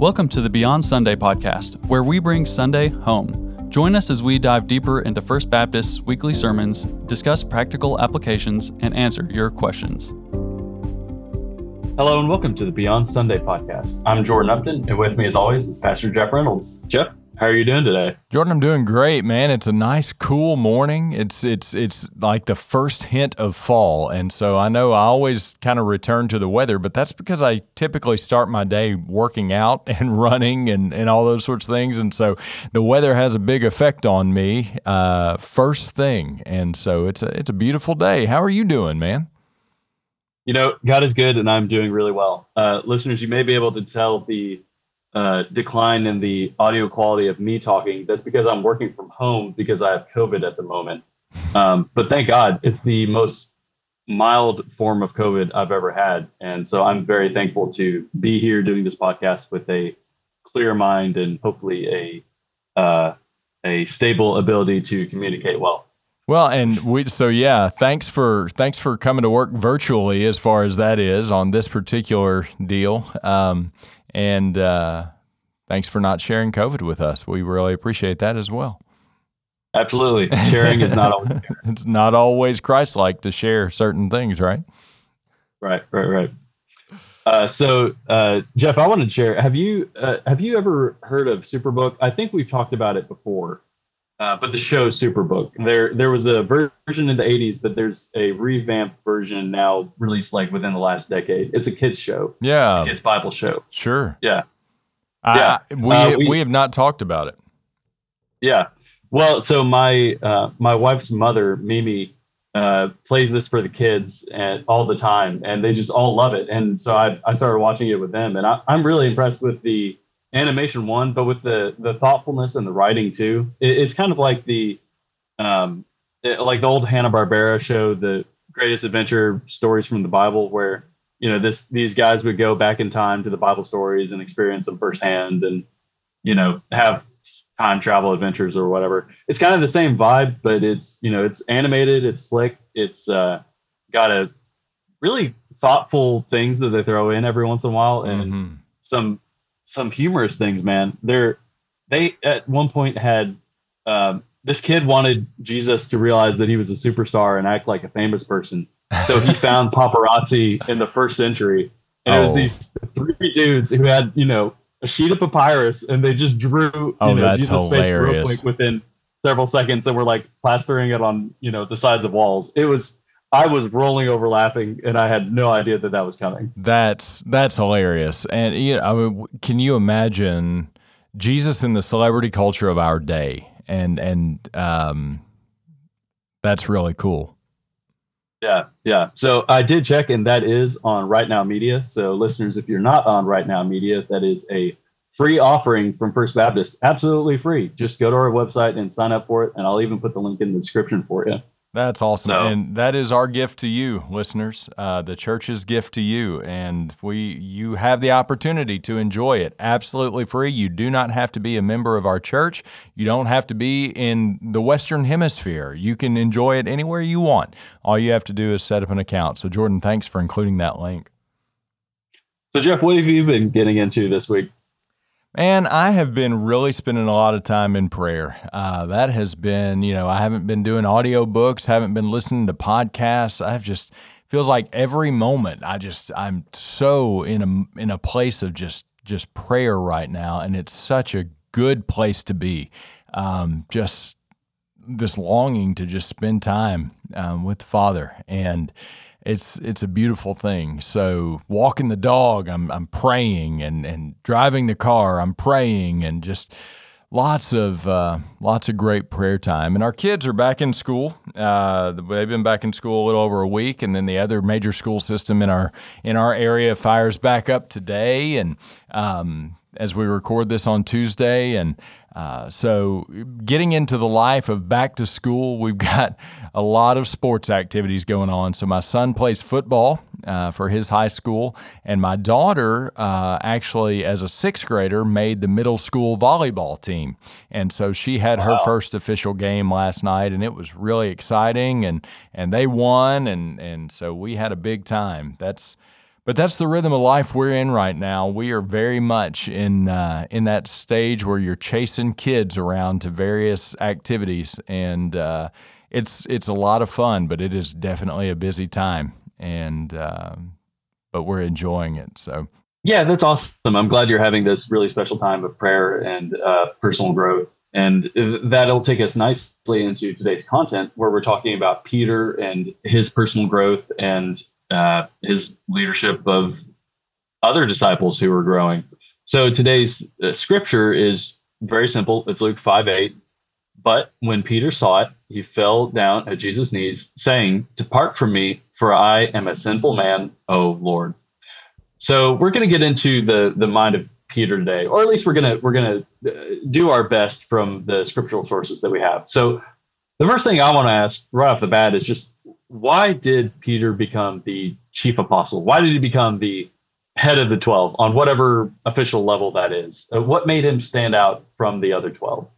Welcome to the Beyond Sunday podcast, where we bring Sunday home. Join us as we dive deeper into First Baptist's weekly sermons, discuss practical applications, and answer your questions. Hello and welcome to the Beyond Sunday podcast. I'm Jordan Upton, and with me, as always, is Pastor Jeff Reynolds. Jeff, how are you doing today? Jordan, I'm doing great, man. It's a nice, cool morning. It's it's it's like the first hint of fall, and so I know I always kind of return to the weather, but that's because I typically start my day working out and running and and all those sorts of things, and so the weather has a big effect on me uh, first thing, and so it's a it's a beautiful day. How are you doing, man? You know, God is good, and I'm doing really well. Uh, listeners, you may be able to tell the uh, decline in the audio quality of me talking. That's because I'm working from home because I have COVID at the moment. Um, but thank God, it's the most mild form of COVID I've ever had, and so I'm very thankful to be here doing this podcast with a clear mind and hopefully a uh, a stable ability to communicate well. Well, and we so yeah, thanks for thanks for coming to work virtually as far as that is on this particular deal. Um, and uh, thanks for not sharing COVID with us. We really appreciate that as well. Absolutely. Sharing is not always it's not always Christ like to share certain things, right? Right, right, right. Uh, so, uh, Jeff, I wanted to share. Have you uh, have you ever heard of Superbook? I think we've talked about it before, uh, but the show Superbook. There there was a version in the '80s, but there's a revamped version now released like within the last decade. It's a kids show. Yeah, kids Bible show. Sure. Yeah. I, yeah. We, uh, we, we have not talked about it. Yeah. Well, so my uh, my wife's mother, Mimi, uh, plays this for the kids and all the time, and they just all love it. And so I, I started watching it with them, and I, I'm really impressed with the animation one, but with the the thoughtfulness and the writing too. It, it's kind of like the um it, like the old Hanna Barbera show, the Greatest Adventure stories from the Bible, where you know this these guys would go back in time to the Bible stories and experience them firsthand, and you know have time travel adventures or whatever. It's kind of the same vibe, but it's you know it's animated, it's slick, it's uh, got a really thoughtful things that they throw in every once in a while, and mm-hmm. some some humorous things. Man, they're they at one point had um, this kid wanted Jesus to realize that he was a superstar and act like a famous person, so he found paparazzi in the first century, and oh. it was oh. these three dudes who had you know a sheet of papyrus and they just drew oh, you know, Jesus' hilarious. face real quick within several seconds and were like plastering it on you know the sides of walls. It was I was rolling over laughing and I had no idea that that was coming. That's that's hilarious. And you know, I mean, can you imagine Jesus in the celebrity culture of our day? And and um, that's really cool. Yeah, yeah. So I did check, and that is on RightNow Media. So listeners, if you're not on RightNow Media, that is a free offering from First Baptist, absolutely free. Just go to our website and sign up for it, and I'll even put the link in the description for you. That's awesome. So, and that is our gift to you, listeners, uh, the church's gift to you. And we, you have the opportunity to enjoy it absolutely free. You do not have to be a member of our church. You don't have to be in the Western Hemisphere. You can enjoy it anywhere you want. All you have to do is set up an account. So, Jordan, thanks for including that link. So, Jeff, what have you been getting into this week? Man, I have been really spending a lot of time in prayer. Uh, that has been, you know, I haven't been doing audio books, haven't been listening to podcasts. I've just feels like every moment I just I'm so in a in a place of just just prayer right now, and it's such a good place to be. Um, just this longing to just spend time um, with the Father and it's it's a beautiful thing. So walking the dog, I'm I'm praying, and and driving the car, I'm praying, and just lots of uh, lots of great prayer time. And our kids are back in school. Uh, they've been back in school a little over a week, and then the other major school system in our in our area fires back up today. And um, as we record this on Tuesday, and uh, so, getting into the life of back to school, we've got a lot of sports activities going on. So, my son plays football uh, for his high school, and my daughter, uh, actually, as a sixth grader, made the middle school volleyball team. And so, she had wow. her first official game last night, and it was really exciting. And and they won, and and so we had a big time. That's but that's the rhythm of life we're in right now. We are very much in uh, in that stage where you're chasing kids around to various activities, and uh, it's it's a lot of fun, but it is definitely a busy time, and uh, but we're enjoying it. So yeah, that's awesome. I'm glad you're having this really special time of prayer and uh, personal growth. And that'll take us nicely into today's content, where we're talking about Peter and his personal growth and uh, his leadership of other disciples who were growing. So today's uh, scripture is very simple. It's Luke 5 8. But when Peter saw it, he fell down at Jesus' knees, saying, Depart from me, for I am a sinful man, O Lord. So we're going to get into the the mind of Peter today, or at least we're gonna we're gonna uh, do our best from the scriptural sources that we have. So the first thing I want to ask right off the bat is just why did Peter become the chief apostle? Why did he become the head of the 12 on whatever official level that is? Uh, what made him stand out from the other 12?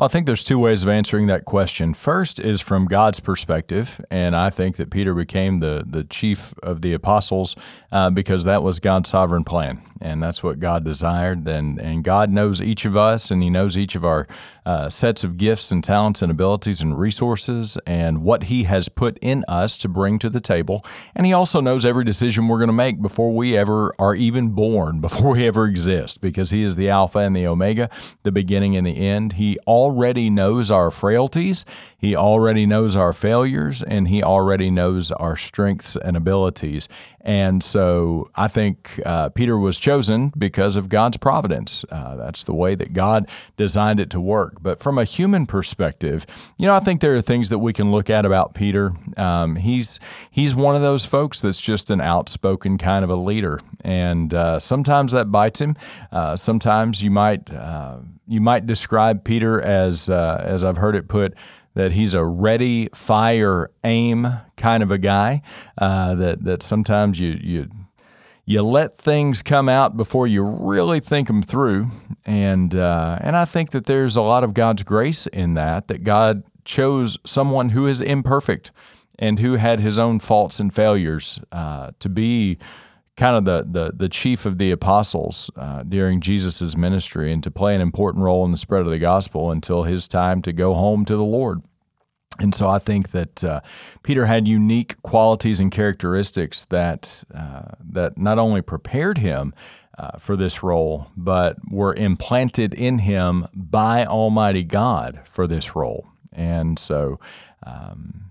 Well, I think there's two ways of answering that question. First is from God's perspective, and I think that Peter became the the chief of the apostles uh, because that was God's sovereign plan, and that's what God desired. And and God knows each of us, and He knows each of our uh, sets of gifts and talents and abilities and resources, and what He has put in us to bring to the table. And He also knows every decision we're going to make before we ever are even born, before we ever exist, because He is the Alpha and the Omega, the beginning and the end. He already knows our frailties, He already knows our failures, and He already knows our strengths and abilities. And so I think uh, Peter was chosen because of God's providence. Uh, that's the way that God designed it to work. But from a human perspective, you know, I think there are things that we can look at about Peter. Um, he's he's one of those folks that's just an outspoken kind of a leader, and uh, sometimes that bites him. Uh, sometimes you might uh, you might describe Peter as, uh, as I've heard it put, that he's a ready, fire, aim kind of a guy. Uh, that that sometimes you you you let things come out before you really think them through, and uh, and I think that there's a lot of God's grace in that. That God chose someone who is imperfect and who had his own faults and failures uh, to be kind of the, the, the chief of the apostles uh, during Jesus' ministry and to play an important role in the spread of the gospel until his time to go home to the Lord. And so I think that uh, Peter had unique qualities and characteristics that uh, that not only prepared him uh, for this role, but were implanted in him by Almighty God for this role. And so, um,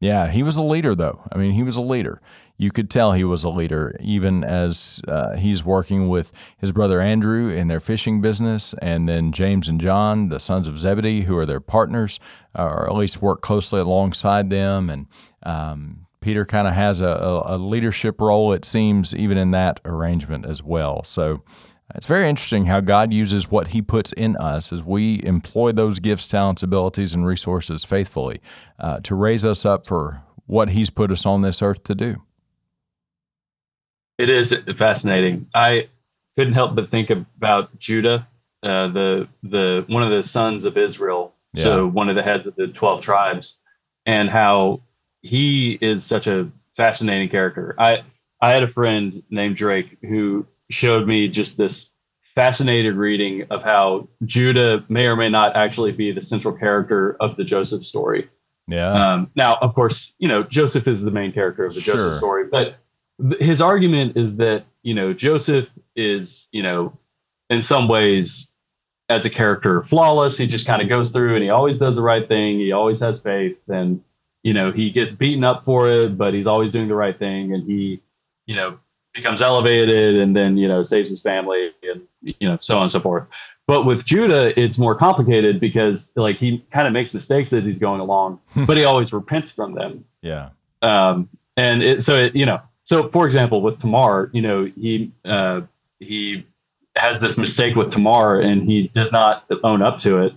yeah, he was a leader, though. I mean, he was a leader you could tell he was a leader, even as uh, he's working with his brother Andrew in their fishing business, and then James and John, the sons of Zebedee, who are their partners, or at least work closely alongside them. And um, Peter kind of has a, a, leadership role, it seems, even in that arrangement as well. So it's very interesting how God uses what He puts in us as we employ those gifts, talents, abilities, and resources faithfully uh, to raise us up for what He's put us on this earth to do. It is fascinating. I couldn't help but think about Judah, uh, the the one of the sons of Israel, yeah. so one of the heads of the twelve tribes, and how he is such a fascinating character. I I had a friend named Drake who showed me just this fascinated reading of how Judah may or may not actually be the central character of the Joseph story. Yeah. Um, now, of course, you know Joseph is the main character of the sure. Joseph story, but his argument is that you know Joseph is you know in some ways as a character flawless. He just kind of goes through and he always does the right thing. He always has faith and you know he gets beaten up for it, but he's always doing the right thing and he you know becomes elevated and then you know saves his family and you know so on and so forth. But with Judah, it's more complicated because like he kind of makes mistakes as he's going along, but he always repents from them. Yeah. Um, and it, so it, you know, so, for example, with Tamar, you know, he uh, he has this mistake with Tamar, and he does not own up to it.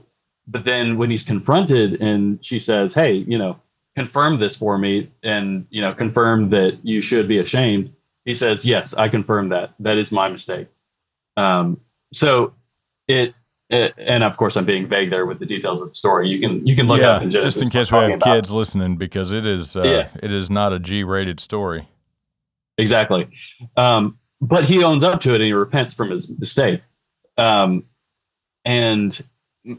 But then, when he's confronted, and she says, "Hey, you know, confirm this for me, and you know, confirm that you should be ashamed," he says, "Yes, I confirm that. That is my mistake." Um, so it and of course I'm being vague there with the details of the story. You can you can look yeah, up in Genesis just in case we have kids listening because it is uh, yeah. it is not a G rated story. Exactly. Um, but he owns up to it and he repents from his mistake. Um, and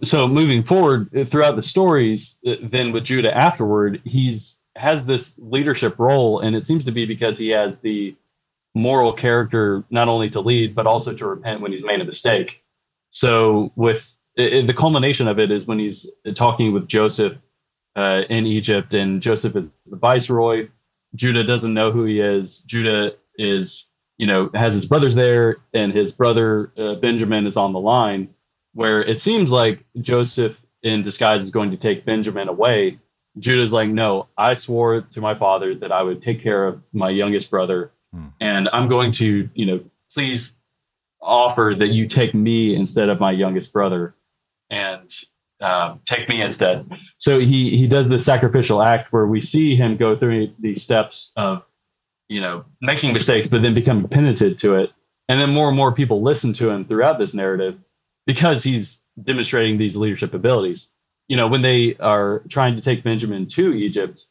so moving forward throughout the stories, uh, then with Judah afterward, he's has this leadership role, and it seems to be because he has the moral character not only to lead but also to repent when he's made a mistake. So with it, the culmination of it is when he's talking with Joseph uh, in Egypt, and Joseph is the viceroy. Judah doesn't know who he is. Judah is, you know, has his brothers there, and his brother uh, Benjamin is on the line. Where it seems like Joseph in disguise is going to take Benjamin away. Judah's like, no, I swore to my father that I would take care of my youngest brother, hmm. and I'm going to, you know, please offer that you take me instead of my youngest brother and um, take me instead. So he he does this sacrificial act where we see him go through these steps of, you know, making mistakes, but then becoming penitent to it. And then more and more people listen to him throughout this narrative because he's demonstrating these leadership abilities. You know, when they are trying to take Benjamin to Egypt,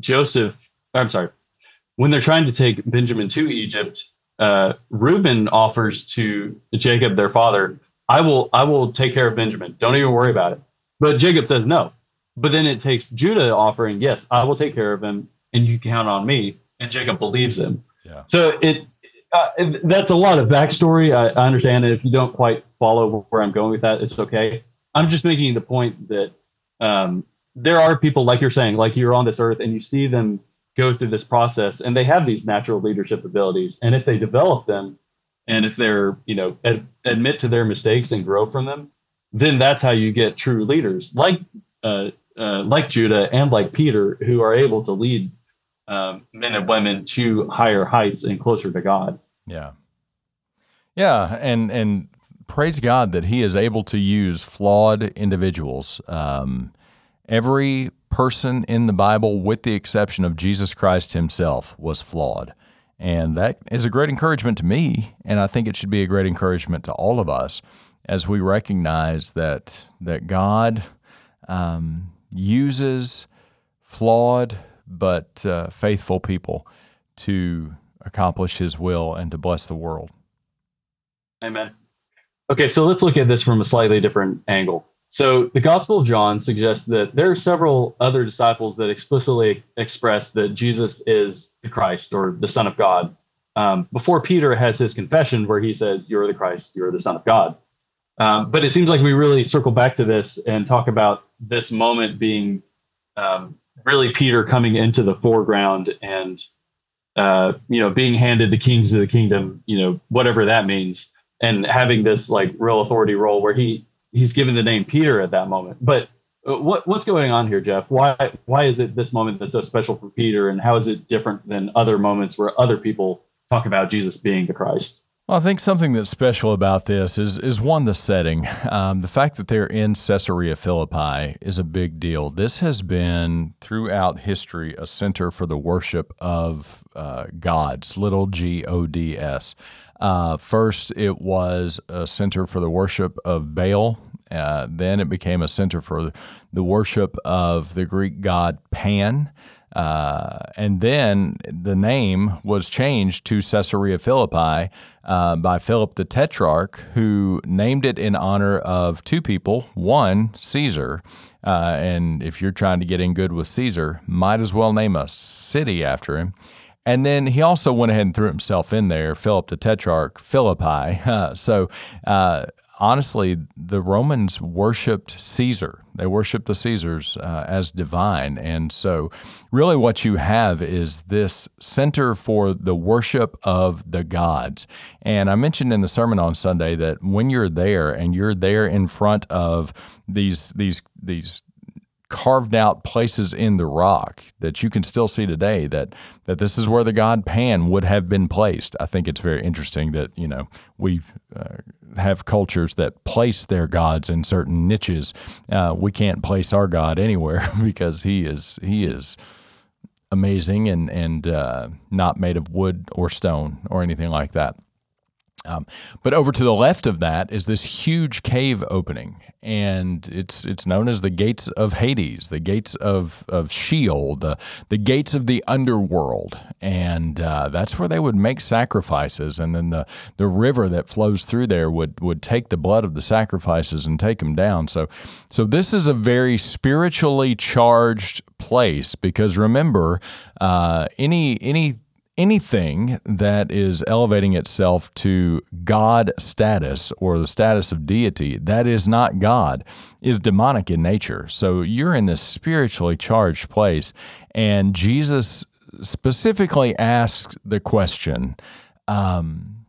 Joseph, I'm sorry, when they're trying to take Benjamin to Egypt, uh, Reuben offers to Jacob, their father, I will, I will take care of Benjamin. Don't even worry about it. But Jacob says no. But then it takes Judah offering, yes, I will take care of him, and you count on me. And Jacob believes him. Yeah. So it, uh, that's a lot of backstory. I, I understand. If you don't quite follow where I'm going with that, it's okay. I'm just making the point that um, there are people like you're saying, like you're on this earth, and you see them go through this process and they have these natural leadership abilities and if they develop them and if they're you know ad- admit to their mistakes and grow from them then that's how you get true leaders like uh, uh, like judah and like peter who are able to lead um, men and women to higher heights and closer to god yeah yeah and and praise god that he is able to use flawed individuals um, every person in the Bible, with the exception of Jesus Christ himself, was flawed. And that is a great encouragement to me. And I think it should be a great encouragement to all of us as we recognize that, that God um, uses flawed but uh, faithful people to accomplish his will and to bless the world. Amen. Okay, so let's look at this from a slightly different angle. So the Gospel of John suggests that there are several other disciples that explicitly express that Jesus is the Christ or the Son of God. Um, before Peter has his confession where he says, "You're the Christ, you're the Son of God." Um, but it seems like we really circle back to this and talk about this moment being um, really Peter coming into the foreground and uh, you know being handed the kings of the kingdom, you know whatever that means, and having this like real authority role where he he's given the name Peter at that moment. But uh, what what's going on here, Jeff? Why why is it this moment that's so special for Peter, and how is it different than other moments where other people talk about Jesus being the Christ? Well, I think something that's special about this is is one the setting. Um, the fact that they're in Caesarea Philippi is a big deal. This has been throughout history a center for the worship of uh, gods, little g o d s. Uh, first, it was a center for the worship of Baal. Uh, then it became a center for the worship of the Greek god Pan. Uh, and then the name was changed to Caesarea Philippi uh, by Philip the Tetrarch, who named it in honor of two people. One, Caesar. Uh, and if you're trying to get in good with Caesar, might as well name a city after him. And then he also went ahead and threw himself in there, Philip the Tetrarch, Philippi. So uh, honestly, the Romans worshipped Caesar. They worshipped the Caesars uh, as divine. And so, really, what you have is this center for the worship of the gods. And I mentioned in the sermon on Sunday that when you're there and you're there in front of these, these, these carved out places in the rock that you can still see today that that this is where the god Pan would have been placed. I think it's very interesting that you know we uh, have cultures that place their gods in certain niches. Uh, we can't place our God anywhere because he is he is amazing and and uh, not made of wood or stone or anything like that. Um, but over to the left of that is this huge cave opening, and it's it's known as the gates of Hades, the gates of of Sheol, the the gates of the underworld, and uh, that's where they would make sacrifices, and then the the river that flows through there would would take the blood of the sacrifices and take them down. So so this is a very spiritually charged place because remember, uh, any any anything that is elevating itself to God status or the status of deity that is not God is demonic in nature. So you're in this spiritually charged place. And Jesus specifically asks the question, um,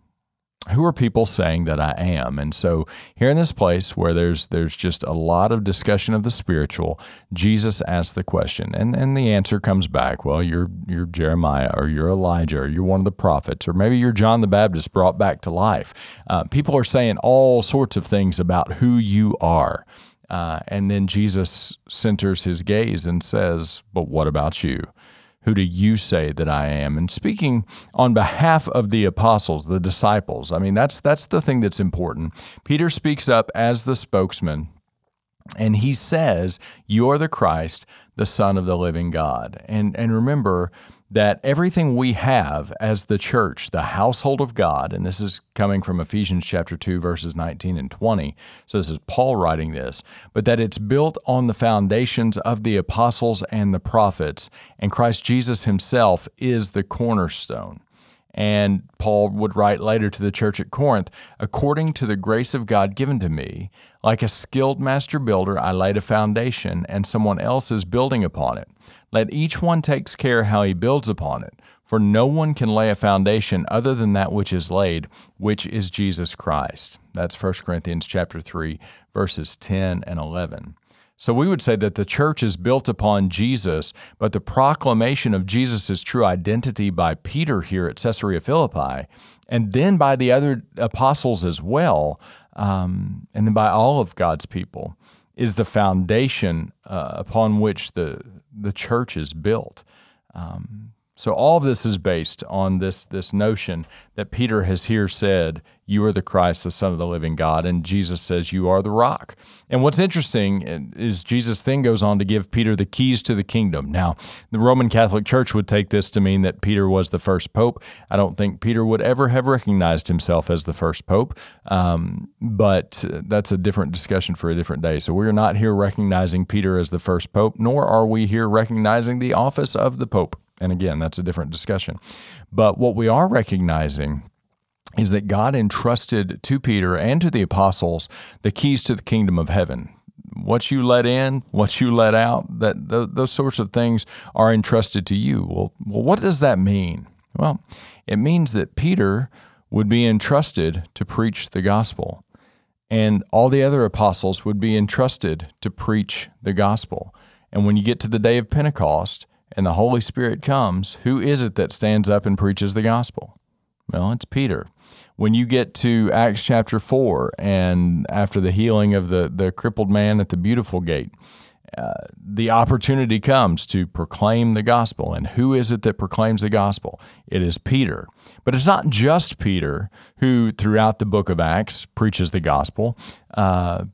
who are people saying that I am? And so here in this place where there's there's just a lot of discussion of the spiritual, Jesus asks the question, and and the answer comes back. Well, you're you're Jeremiah, or you're Elijah, or you're one of the prophets, or maybe you're John the Baptist brought back to life. Uh, people are saying all sorts of things about who you are. Uh, and then Jesus centers his gaze and says, But what about you? Who do you say that I am? And speaking on behalf of the apostles, the disciples, I mean, that's, that's the thing that's important. Peter speaks up as the spokesman, and he says, You're the Christ, the Son of the living God. And, and remember, that everything we have as the church, the household of God, and this is coming from Ephesians chapter 2 verses 19 and 20. So this is Paul writing this, but that it's built on the foundations of the apostles and the prophets, and Christ Jesus himself is the cornerstone. And Paul would write later to the church at Corinth, according to the grace of God given to me, like a skilled master builder, I laid a foundation, and someone else is building upon it. Let each one takes care how he builds upon it, for no one can lay a foundation other than that which is laid, which is Jesus Christ. That's 1 Corinthians chapter 3, verses 10 and 11. So we would say that the church is built upon Jesus, but the proclamation of Jesus' true identity by Peter here at Caesarea Philippi, and then by the other apostles as well, um, and then by all of God's people, is the foundation uh, upon which the the church is built. Um, so all of this is based on this this notion that Peter has here said, "You are the Christ, the Son of the living God," and Jesus says, "You are the rock." And what's interesting is Jesus then goes on to give Peter the keys to the kingdom. Now, the Roman Catholic Church would take this to mean that Peter was the first pope. I don't think Peter would ever have recognized himself as the first pope, um, but that's a different discussion for a different day. So we're not here recognizing Peter as the first pope, nor are we here recognizing the office of the pope. And again, that's a different discussion. But what we are recognizing is that God entrusted to Peter and to the apostles the keys to the kingdom of heaven. What you let in, what you let out, that th- those sorts of things are entrusted to you. Well, well, what does that mean? Well, it means that Peter would be entrusted to preach the gospel, and all the other apostles would be entrusted to preach the gospel. And when you get to the day of Pentecost, and the Holy Spirit comes, who is it that stands up and preaches the gospel? Well, it's Peter. When you get to Acts chapter 4, and after the healing of the, the crippled man at the beautiful gate, uh, the opportunity comes to proclaim the gospel. And who is it that proclaims the gospel? It is Peter. But it's not just Peter who, throughout the book of Acts, preaches the gospel. Uh,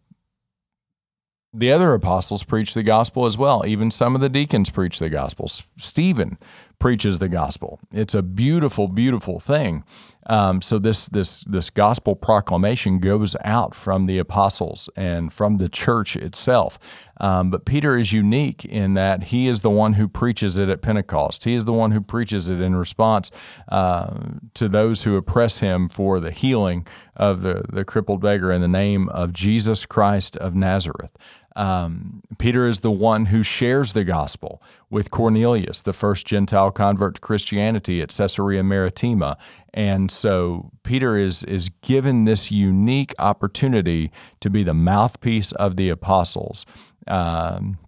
the other apostles preach the gospel as well. Even some of the deacons preach the gospel. Stephen preaches the gospel. It's a beautiful, beautiful thing. Um, so this this this gospel proclamation goes out from the apostles and from the church itself. Um, but Peter is unique in that he is the one who preaches it at Pentecost. He is the one who preaches it in response uh, to those who oppress him for the healing of the, the crippled beggar in the name of Jesus Christ of Nazareth. Um, Peter is the one who shares the gospel with Cornelius, the first Gentile convert to Christianity at Caesarea Maritima. And so Peter is, is given this unique opportunity to be the mouthpiece of the apostles. Um,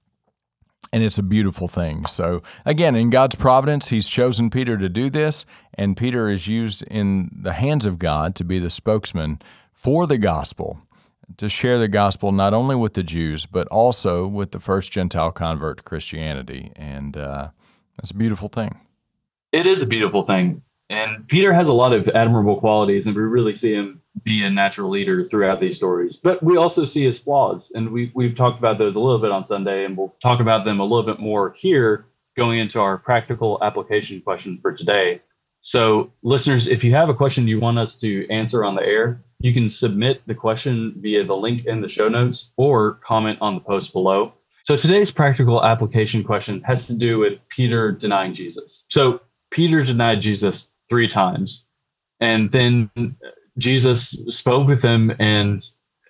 and it's a beautiful thing. So, again, in God's providence, He's chosen Peter to do this, and Peter is used in the hands of God to be the spokesman for the gospel to share the gospel not only with the Jews, but also with the first Gentile convert to Christianity. And uh, that's a beautiful thing. It is a beautiful thing. And Peter has a lot of admirable qualities, and we really see him be a natural leader throughout these stories. But we also see his flaws, and we, we've talked about those a little bit on Sunday, and we'll talk about them a little bit more here going into our practical application question for today. So, listeners, if you have a question you want us to answer on the air, you can submit the question via the link in the show notes or comment on the post below. So, today's practical application question has to do with Peter denying Jesus. So, Peter denied Jesus three times. And then Jesus spoke with him and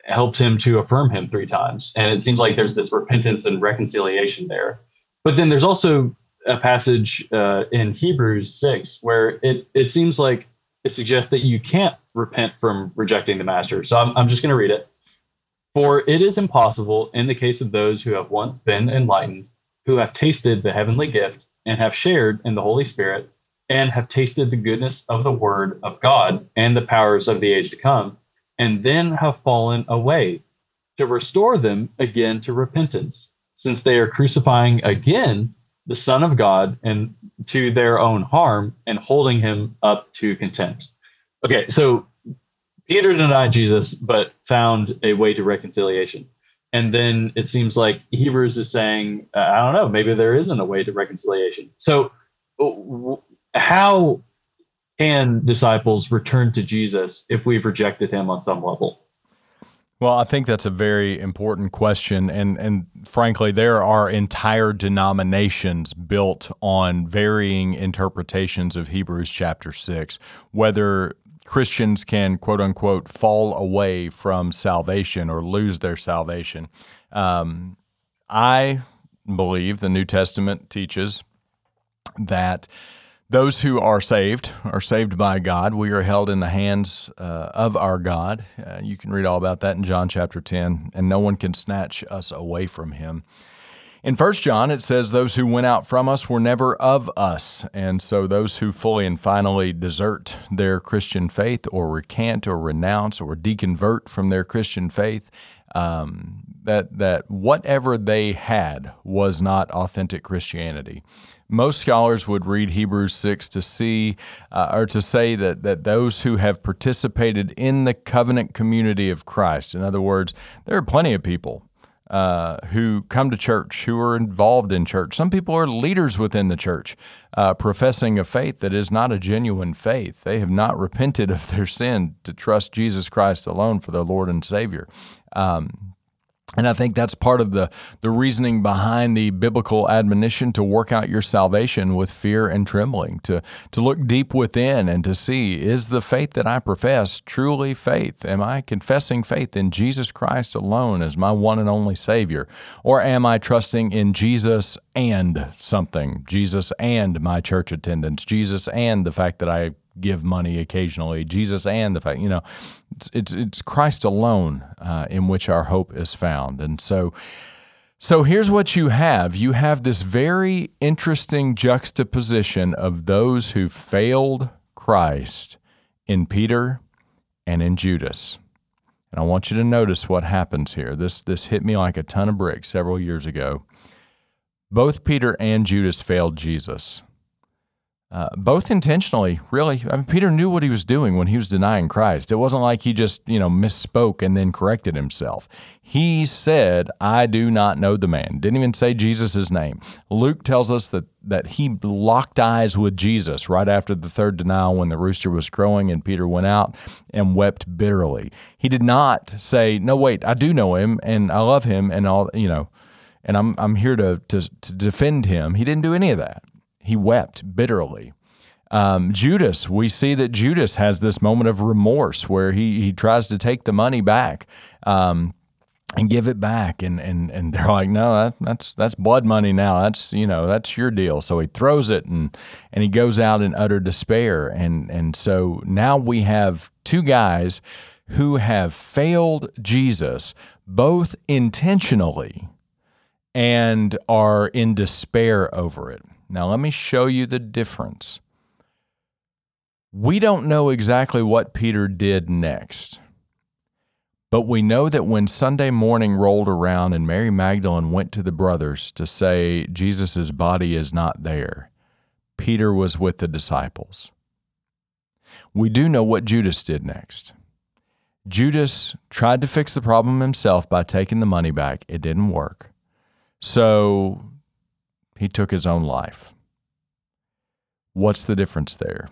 helped him to affirm him three times. And it seems like there's this repentance and reconciliation there. But then there's also a passage uh, in Hebrews 6 where it, it seems like it suggests that you can't repent from rejecting the master. So I'm, I'm just going to read it. For it is impossible in the case of those who have once been enlightened, who have tasted the heavenly gift and have shared in the Holy Spirit and have tasted the goodness of the word of God and the powers of the age to come, and then have fallen away, to restore them again to repentance, since they are crucifying again the Son of God and to their own harm and holding him up to contempt. Okay, so Peter denied Jesus, but found a way to reconciliation. And then it seems like Hebrews is saying, I don't know, maybe there isn't a way to reconciliation. So uh, how can disciples return to Jesus if we've rejected him on some level? Well, I think that's a very important question, and and frankly, there are entire denominations built on varying interpretations of Hebrews chapter six. Whether Christians can quote unquote fall away from salvation or lose their salvation, um, I believe the New Testament teaches that those who are saved are saved by God. We are held in the hands uh, of our God. Uh, you can read all about that in John chapter 10, and no one can snatch us away from him. In 1 John, it says, Those who went out from us were never of us. And so those who fully and finally desert their Christian faith or recant or renounce or deconvert from their Christian faith, um, that, that whatever they had was not authentic Christianity most scholars would read Hebrews 6 to see uh, or to say that, that those who have participated in the covenant community of Christ, in other words, there are plenty of people uh, who come to church, who are involved in church. Some people are leaders within the church, uh, professing a faith that is not a genuine faith. They have not repented of their sin to trust Jesus Christ alone for their Lord and Savior. Um, and I think that's part of the, the reasoning behind the biblical admonition to work out your salvation with fear and trembling, to, to look deep within and to see is the faith that I profess truly faith? Am I confessing faith in Jesus Christ alone as my one and only Savior? Or am I trusting in Jesus and something? Jesus and my church attendance, Jesus and the fact that I give money occasionally. Jesus and the fact, you know, it's it's, it's Christ alone uh, in which our hope is found. And so, so here's what you have: you have this very interesting juxtaposition of those who failed Christ in Peter and in Judas. And I want you to notice what happens here. This this hit me like a ton of bricks several years ago. Both Peter and Judas failed Jesus. Uh, both intentionally, really. I mean, Peter knew what he was doing when he was denying Christ. It wasn't like he just, you know, misspoke and then corrected himself. He said, "I do not know the man." Didn't even say Jesus' name. Luke tells us that that he locked eyes with Jesus right after the third denial when the rooster was crowing and Peter went out and wept bitterly. He did not say, "No, wait, I do know him and I love him and all," you know, and I'm I'm here to to, to defend him. He didn't do any of that. He wept bitterly. Um, Judas, we see that Judas has this moment of remorse where he, he tries to take the money back um, and give it back. And, and, and they're like, no, that, that's, that's blood money now. That's, you know, that's your deal. So he throws it and, and he goes out in utter despair. And, and so now we have two guys who have failed Jesus both intentionally and are in despair over it. Now, let me show you the difference. We don't know exactly what Peter did next, but we know that when Sunday morning rolled around and Mary Magdalene went to the brothers to say Jesus' body is not there, Peter was with the disciples. we do know what Judas did next. Judas tried to fix the problem himself by taking the money back. It didn't work. So he took his own life. What's the difference there?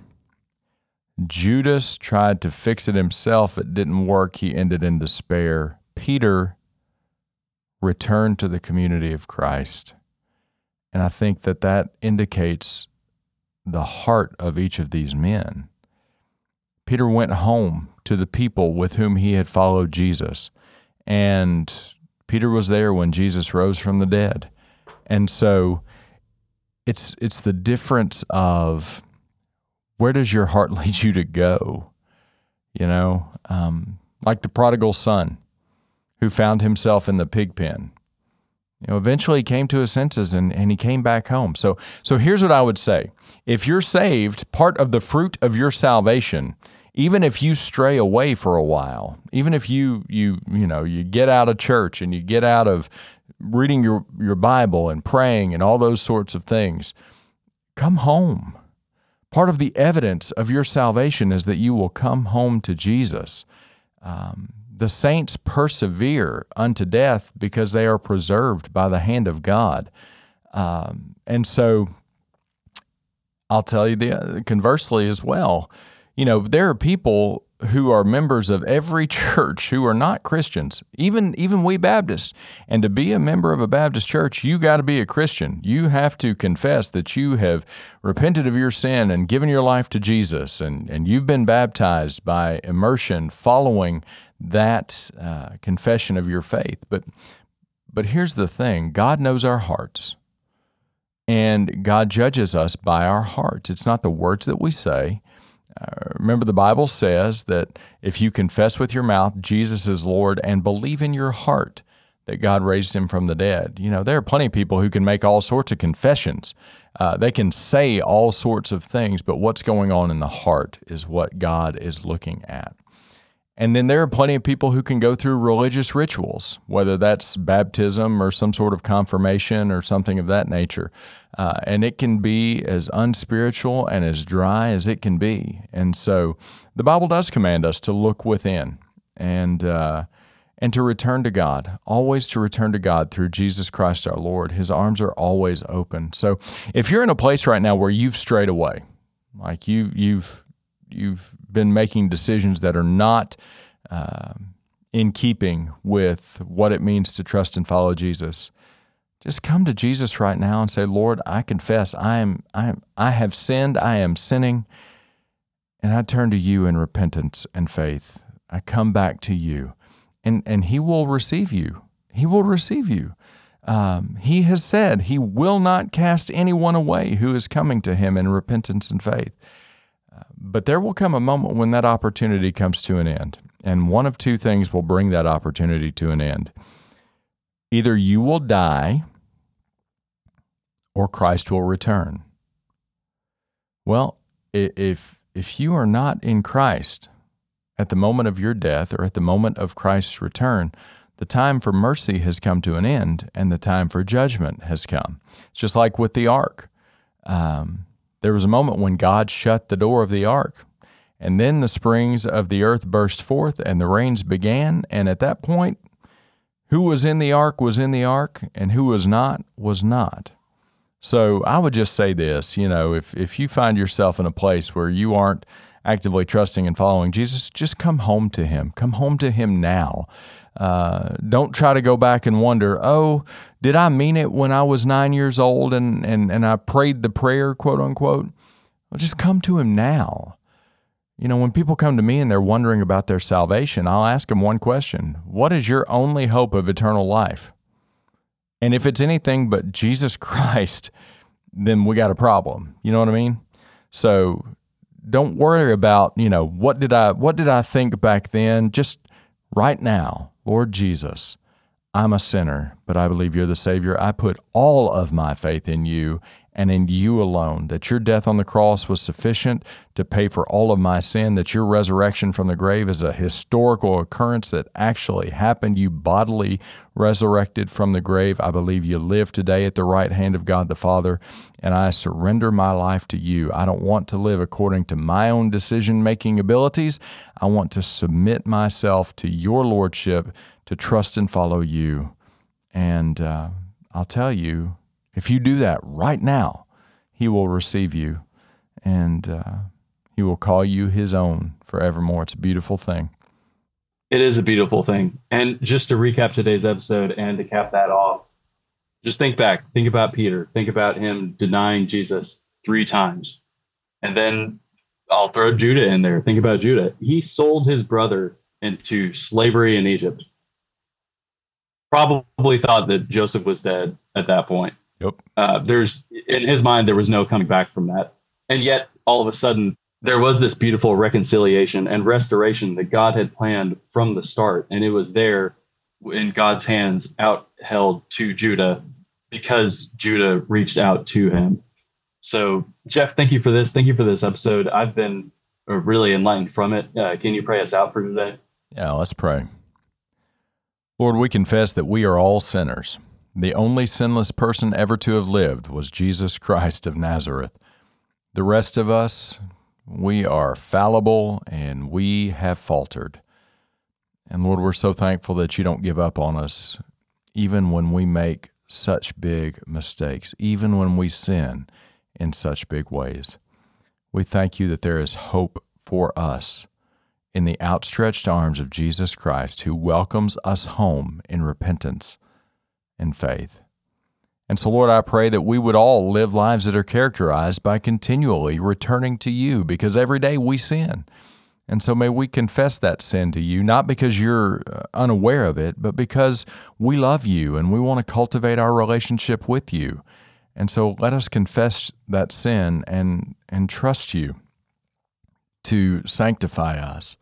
Judas tried to fix it himself. It didn't work. He ended in despair. Peter returned to the community of Christ. And I think that that indicates the heart of each of these men. Peter went home to the people with whom he had followed Jesus. And Peter was there when Jesus rose from the dead. And so it's it's the difference of where does your heart lead you to go? You know, um, like the prodigal son who found himself in the pig pen. You know, eventually he came to his senses and, and he came back home. So so here's what I would say. If you're saved, part of the fruit of your salvation even if you stray away for a while, even if you you you know you get out of church and you get out of reading your your Bible and praying and all those sorts of things, come home. Part of the evidence of your salvation is that you will come home to Jesus. Um, the saints persevere unto death because they are preserved by the hand of God. Um, and so I'll tell you the conversely as well you know, there are people who are members of every church who are not Christians, even even we Baptists. And to be a member of a Baptist church, you got to be a Christian. You have to confess that you have repented of your sin and given your life to Jesus, and and you've been baptized by immersion, following that uh, confession of your faith. But but here's the thing: God knows our hearts. And God judges us by our hearts. It's not the words that we say, uh, remember, the Bible says that if you confess with your mouth Jesus is Lord and believe in your heart that God raised him from the dead, you know, there are plenty of people who can make all sorts of confessions. Uh, they can say all sorts of things, but what's going on in the heart is what God is looking at. And then there are plenty of people who can go through religious rituals, whether that's baptism or some sort of confirmation or something of that nature. Uh, and it can be as unspiritual and as dry as it can be. And so the Bible does command us to look within and, uh, and to return to God, always to return to God through Jesus Christ our Lord. His arms are always open. So if you're in a place right now where you've strayed away, like you, you've you've been making decisions that are not uh, in keeping with what it means to trust and follow Jesus, just come to Jesus right now and say, "Lord, I confess I am I am I have sinned. I am sinning, and I turn to you in repentance and faith. I come back to you, and and He will receive you. He will receive you." Um, he has said he will not cast anyone away who is coming to him in repentance and faith. But there will come a moment when that opportunity comes to an end. And one of two things will bring that opportunity to an end. Either you will die or Christ will return. Well, if, if you are not in Christ at the moment of your death or at the moment of Christ's return, the time for mercy has come to an end and the time for judgment has come. It's just like with the ark. Um, there was a moment when God shut the door of the ark, and then the springs of the earth burst forth, and the rains began. And at that point, who was in the ark was in the ark, and who was not was not. So I would just say this you know, if, if you find yourself in a place where you aren't actively trusting and following Jesus, just come home to Him. Come home to Him now. Uh, don't try to go back and wonder, oh, did I mean it when I was nine years old and, and, and I prayed the prayer, quote unquote? Well, just come to Him now. You know, when people come to me and they're wondering about their salvation, I'll ask them one question What is your only hope of eternal life? And if it's anything but Jesus Christ, then we got a problem. You know what I mean? So don't worry about, you know, what did I what did I think back then? Just right now Lord Jesus, I'm a sinner, but I believe you're the Savior. I put all of my faith in you, and in you alone, that your death on the cross was sufficient to pay for all of my sin, that your resurrection from the grave is a historical occurrence that actually happened. You bodily resurrected from the grave. I believe you live today at the right hand of God the Father, and I surrender my life to you. I don't want to live according to my own decision making abilities. I want to submit myself to your Lordship, to trust and follow you. And uh, I'll tell you, if you do that right now, He will receive you and uh, He will call you His own forevermore. It's a beautiful thing. It is a beautiful thing. And just to recap today's episode and to cap that off, just think back. Think about Peter. Think about him denying Jesus three times. And then I'll throw Judah in there. Think about Judah. He sold his brother into slavery in Egypt. Probably thought that Joseph was dead at that point. Yep. Uh, there's in his mind there was no coming back from that, and yet all of a sudden there was this beautiful reconciliation and restoration that God had planned from the start, and it was there in God's hands, out held to Judah because Judah reached out to him. So, Jeff, thank you for this. Thank you for this episode. I've been really enlightened from it. Uh, can you pray us out for today? Yeah, let's pray. Lord, we confess that we are all sinners. The only sinless person ever to have lived was Jesus Christ of Nazareth. The rest of us, we are fallible and we have faltered. And Lord, we're so thankful that you don't give up on us, even when we make such big mistakes, even when we sin in such big ways. We thank you that there is hope for us in the outstretched arms of Jesus Christ, who welcomes us home in repentance and faith. And so, Lord, I pray that we would all live lives that are characterized by continually returning to you because every day we sin. And so may we confess that sin to you, not because you're uh, unaware of it, but because we love you and we want to cultivate our relationship with you. And so let us confess that sin and, and trust you to sanctify us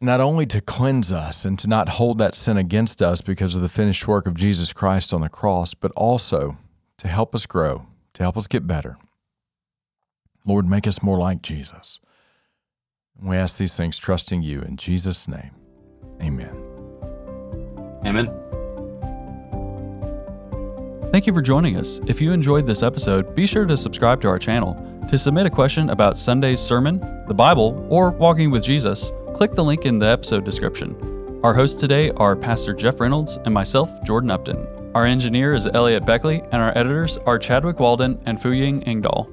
not only to cleanse us and to not hold that sin against us because of the finished work of Jesus Christ on the cross, but also to help us grow, to help us get better. Lord, make us more like Jesus. We ask these things trusting you in Jesus' name. Amen. Amen. Thank you for joining us. If you enjoyed this episode, be sure to subscribe to our channel. To submit a question about Sunday's sermon, the Bible, or walking with Jesus, click the link in the episode description. Our hosts today are Pastor Jeff Reynolds and myself, Jordan Upton. Our engineer is Elliot Beckley, and our editors are Chadwick Walden and Fuying Engdahl.